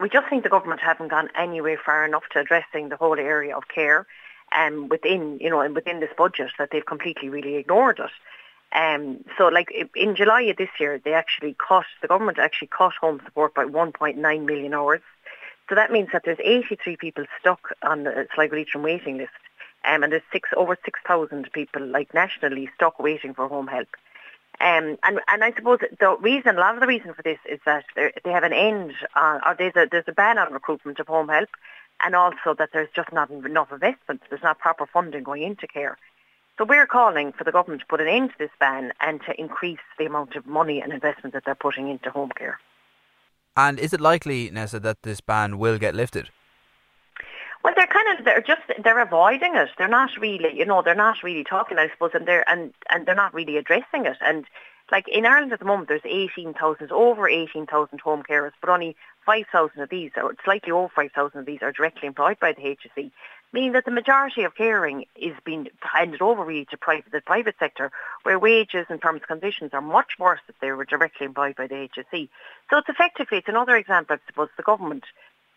we just think the government haven't gone anywhere far enough to addressing the whole area of care um, within, you know, within this budget that they've completely really ignored it. Um, so like in July of this year, they actually cut, the government actually cut home support by 1.9 million hours. So that means that there's 83 people stuck on the Sligo Leitrim waiting list. Um, and there's six, over 6,000 people like nationally stuck waiting for home help. Um, and, and I suppose the reason, a lot of the reason for this is that they have an end, on, or there's a, there's a ban on recruitment of home help, and also that there's just not enough investment, there's not proper funding going into care. So we're calling for the government to put an end to this ban and to increase the amount of money and investment that they're putting into home care. And is it likely, Nessa, that this ban will get lifted? Well, they're kind of they're just they're avoiding it. They're not really, you know, they're not really talking, I suppose, and they're and and they're not really addressing it. And like in Ireland at the moment, there's eighteen thousand, over eighteen thousand home carers, but only five thousand of these, or slightly over five thousand of these, are directly employed by the HSE, meaning that the majority of caring is being handed over really to private, the private sector, where wages and terms and conditions are much worse if they were directly employed by the HSE. So it's effectively, it's another example, I suppose, the government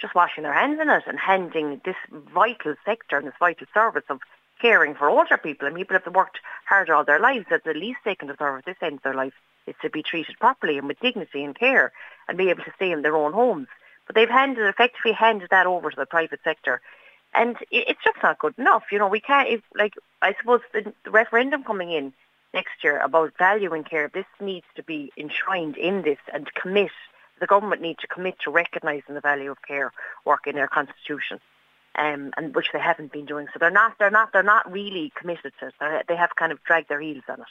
just washing their hands in it and handing this vital sector and this vital service of caring for older people and people have worked hard all their lives that the least they can deserve at this end of their life is to be treated properly and with dignity and care and be able to stay in their own homes. But they've handed, effectively handed that over to the private sector. And it's just not good enough. You know, we can't, if, like, I suppose the, the referendum coming in next year about value in care, this needs to be enshrined in this and commit the government need to commit to recognising the value of care work in their constitution. Um, and which they haven't been doing. So they're not, they're not, they're not really committed to it. They have kind of dragged their heels on it.